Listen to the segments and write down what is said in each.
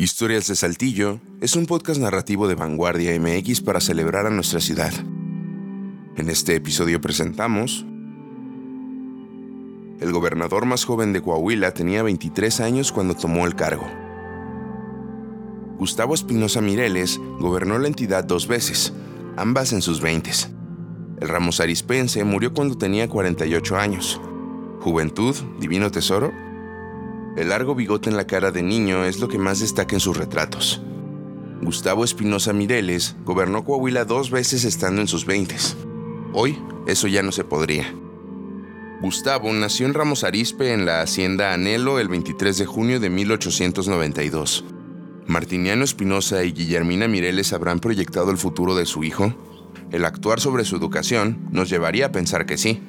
Historias de Saltillo es un podcast narrativo de Vanguardia MX para celebrar a nuestra ciudad. En este episodio presentamos... El gobernador más joven de Coahuila tenía 23 años cuando tomó el cargo. Gustavo Espinosa Mireles gobernó la entidad dos veces, ambas en sus 20. El Ramos Arispense murió cuando tenía 48 años. Juventud, divino tesoro, el largo bigote en la cara de niño es lo que más destaca en sus retratos. Gustavo Espinosa Mireles gobernó Coahuila dos veces estando en sus veintes. Hoy, eso ya no se podría. Gustavo nació en Ramos Arispe en la hacienda Anhelo el 23 de junio de 1892. Martiniano Espinosa y Guillermina Mireles habrán proyectado el futuro de su hijo. El actuar sobre su educación nos llevaría a pensar que sí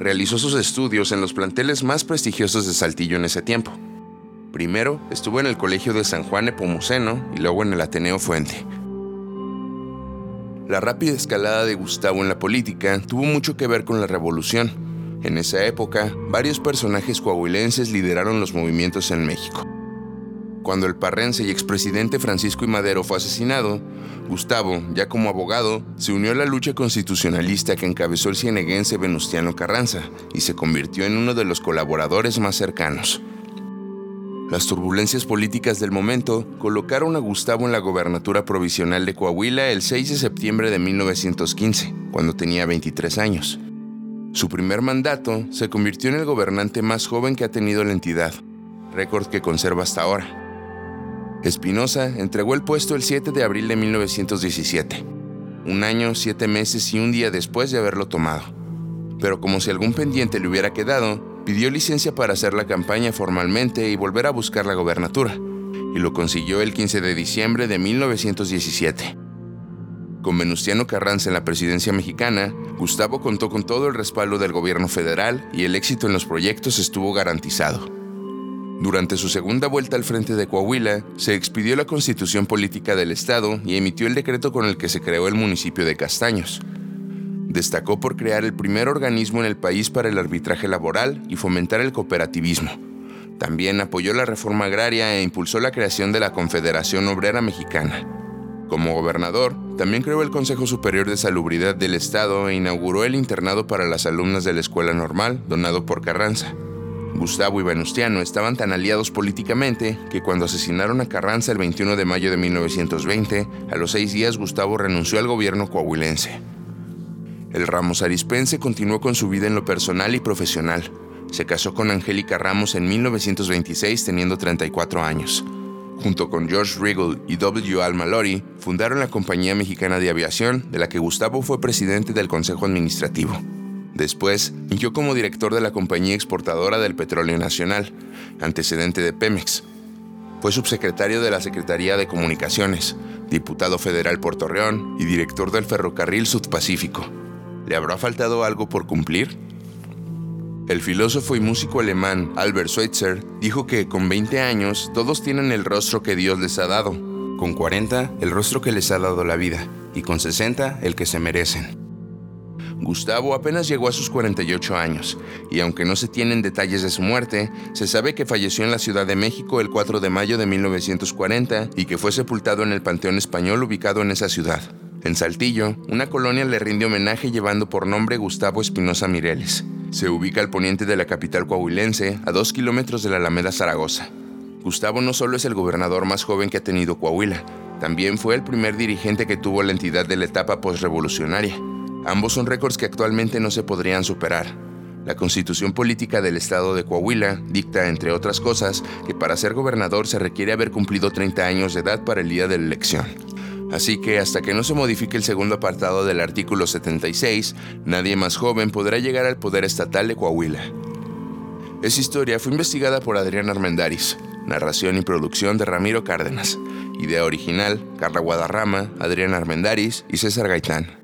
realizó sus estudios en los planteles más prestigiosos de Saltillo en ese tiempo. Primero estuvo en el Colegio de San Juan Epomuceno y luego en el Ateneo Fuente. La rápida escalada de Gustavo en la política tuvo mucho que ver con la revolución. En esa época, varios personajes coahuilenses lideraron los movimientos en México. Cuando el parrense y expresidente Francisco I. Madero fue asesinado, Gustavo, ya como abogado, se unió a la lucha constitucionalista que encabezó el cieneguense Venustiano Carranza y se convirtió en uno de los colaboradores más cercanos. Las turbulencias políticas del momento colocaron a Gustavo en la gobernatura provisional de Coahuila el 6 de septiembre de 1915, cuando tenía 23 años. Su primer mandato se convirtió en el gobernante más joven que ha tenido la entidad, récord que conserva hasta ahora. Espinosa entregó el puesto el 7 de abril de 1917, un año, siete meses y un día después de haberlo tomado. Pero como si algún pendiente le hubiera quedado, pidió licencia para hacer la campaña formalmente y volver a buscar la gobernatura, y lo consiguió el 15 de diciembre de 1917. Con Venustiano Carranza en la presidencia mexicana, Gustavo contó con todo el respaldo del gobierno federal y el éxito en los proyectos estuvo garantizado. Durante su segunda vuelta al frente de Coahuila, se expidió la constitución política del Estado y emitió el decreto con el que se creó el municipio de Castaños. Destacó por crear el primer organismo en el país para el arbitraje laboral y fomentar el cooperativismo. También apoyó la reforma agraria e impulsó la creación de la Confederación Obrera Mexicana. Como gobernador, también creó el Consejo Superior de Salubridad del Estado e inauguró el internado para las alumnas de la Escuela Normal, donado por Carranza. Gustavo y Venustiano estaban tan aliados políticamente que cuando asesinaron a Carranza el 21 de mayo de 1920, a los seis días Gustavo renunció al gobierno coahuilense. El Ramos Arispense continuó con su vida en lo personal y profesional. Se casó con Angélica Ramos en 1926 teniendo 34 años. Junto con George Riggle y W. Alma Lori, fundaron la Compañía Mexicana de Aviación, de la que Gustavo fue presidente del Consejo Administrativo. Después, fungió como director de la compañía exportadora del petróleo nacional, antecedente de Pemex. Fue subsecretario de la Secretaría de Comunicaciones, diputado federal por Torreón y director del ferrocarril Sudpacífico. ¿Le habrá faltado algo por cumplir? El filósofo y músico alemán Albert Schweitzer dijo que con 20 años todos tienen el rostro que Dios les ha dado, con 40 el rostro que les ha dado la vida y con 60 el que se merecen. Gustavo apenas llegó a sus 48 años, y aunque no se tienen detalles de su muerte, se sabe que falleció en la Ciudad de México el 4 de mayo de 1940 y que fue sepultado en el Panteón Español ubicado en esa ciudad. En Saltillo, una colonia le rinde homenaje llevando por nombre Gustavo Espinosa Mireles. Se ubica al poniente de la capital coahuilense, a dos kilómetros de la Alameda Zaragoza. Gustavo no solo es el gobernador más joven que ha tenido Coahuila, también fue el primer dirigente que tuvo la entidad de la etapa postrevolucionaria. Ambos son récords que actualmente no se podrían superar. La constitución política del estado de Coahuila dicta, entre otras cosas, que para ser gobernador se requiere haber cumplido 30 años de edad para el día de la elección. Así que hasta que no se modifique el segundo apartado del artículo 76, nadie más joven podrá llegar al poder estatal de Coahuila. Esa historia fue investigada por Adrián Armendaris, narración y producción de Ramiro Cárdenas, idea original, Carla Guadarrama, Adrián Armendaris y César Gaitán.